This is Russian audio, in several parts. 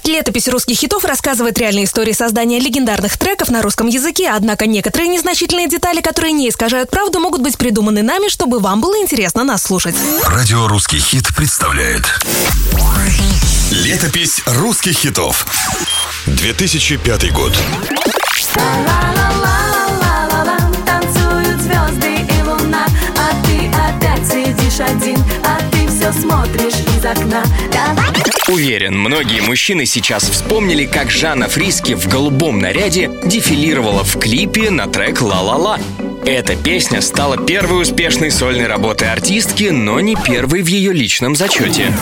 Проект «Летопись русских хитов» рассказывает реальные истории создания легендарных треков на русском языке, однако некоторые незначительные детали, которые не искажают правду, могут быть придуманы нами, чтобы вам было интересно нас слушать. Радио «Русский хит» представляет. Летопись русских хитов. 2005 год Танцуют звезды и луна А ты опять сидишь один А ты все смотришь из окна Уверен, многие мужчины сейчас вспомнили, как Жанна Фриски в голубом наряде дефилировала в клипе на трек «Ла-ла-ла». Эта песня стала первой успешной сольной работой артистки, но не первой в ее личном зачете.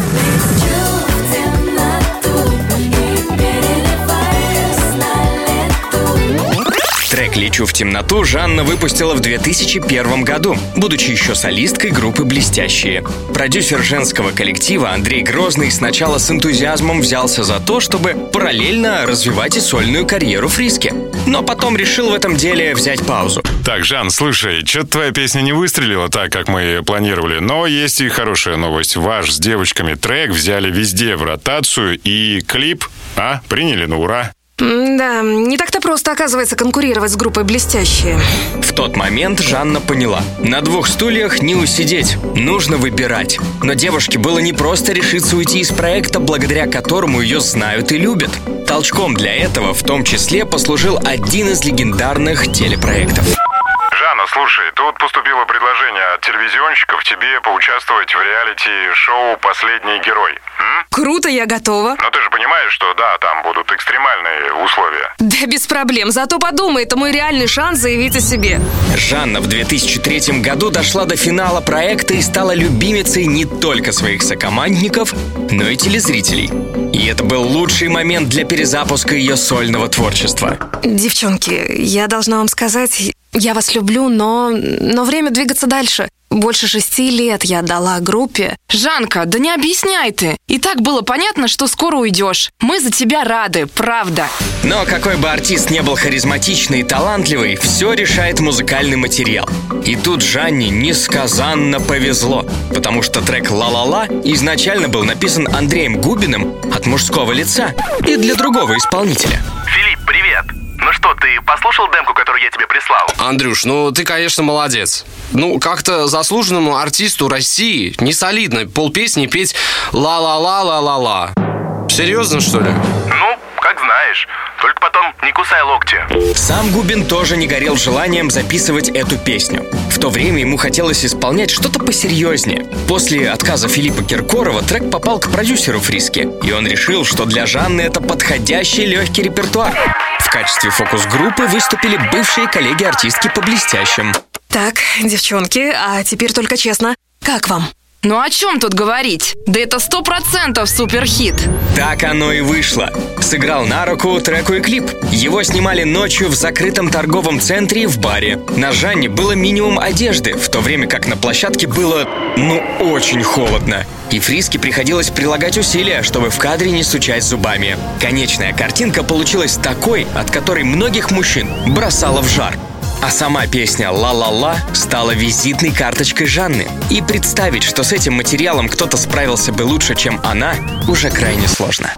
«Лечу в темноту» Жанна выпустила в 2001 году, будучи еще солисткой группы «Блестящие». Продюсер женского коллектива Андрей Грозный сначала с энтузиазмом взялся за то, чтобы параллельно развивать и сольную карьеру Фриски. Но потом решил в этом деле взять паузу. Так, Жан, слушай, что-то твоя песня не выстрелила так, как мы планировали, но есть и хорошая новость. Ваш с девочками трек взяли везде в ротацию и клип, а, приняли на ура. Да, не так-то просто, оказывается, конкурировать с группой «Блестящие». В тот момент Жанна поняла. На двух стульях не усидеть. Нужно выбирать. Но девушке было не просто решиться уйти из проекта, благодаря которому ее знают и любят. Толчком для этого в том числе послужил один из легендарных телепроектов. Жанна, слушай, тут поступило предложение от телевизионщиков тебе поучаствовать в реалити-шоу «Последний герой». М? Круто, я готова. Но ты же понимаешь, что да, там будут экстремальные условия. Да без проблем, зато подумай, это мой реальный шанс заявить о себе. Жанна в 2003 году дошла до финала проекта и стала любимицей не только своих сокомандников, но и телезрителей. И это был лучший момент для перезапуска ее сольного творчества. Девчонки, я должна вам сказать, я вас люблю, но, но время двигаться дальше. Больше шести лет я отдала группе. Жанка, да не объясняй ты. И так было понятно, что скоро уйдешь. Мы за тебя рады, правда. Но какой бы артист не был харизматичный и талантливый, все решает музыкальный материал. И тут Жанне несказанно повезло, потому что трек «Ла-ла-ла» изначально был написан Андреем Губиным от мужского лица и для другого исполнителя. Ты послушал демку, которую я тебе прислал? Андрюш, ну ты, конечно, молодец. Ну, как-то заслуженному артисту России не солидно полпесни петь ла-ла-ла-ла-ла-ла. Серьезно, что ли? Ну, как знаешь. Только потом не кусай локти. Сам Губин тоже не горел желанием записывать эту песню. В то время ему хотелось исполнять что-то посерьезнее. После отказа Филиппа Киркорова трек попал к продюсеру Фриски, и он решил, что для Жанны это подходящий легкий репертуар. В качестве фокус-группы выступили бывшие коллеги артистки по блестящим. Так, девчонки, а теперь только честно, как вам? Ну о чем тут говорить? Да это сто процентов суперхит. Так оно и вышло. Сыграл на руку треку и клип. Его снимали ночью в закрытом торговом центре и в баре. На Жанне было минимум одежды, в то время как на площадке было, ну, очень холодно. И Фриске приходилось прилагать усилия, чтобы в кадре не стучать зубами. Конечная картинка получилась такой, от которой многих мужчин бросала в жар. А сама песня «Ла-ла-ла» стала визитной карточкой Жанны. И представить, что с этим материалом кто-то справился бы лучше, чем она, уже крайне сложно.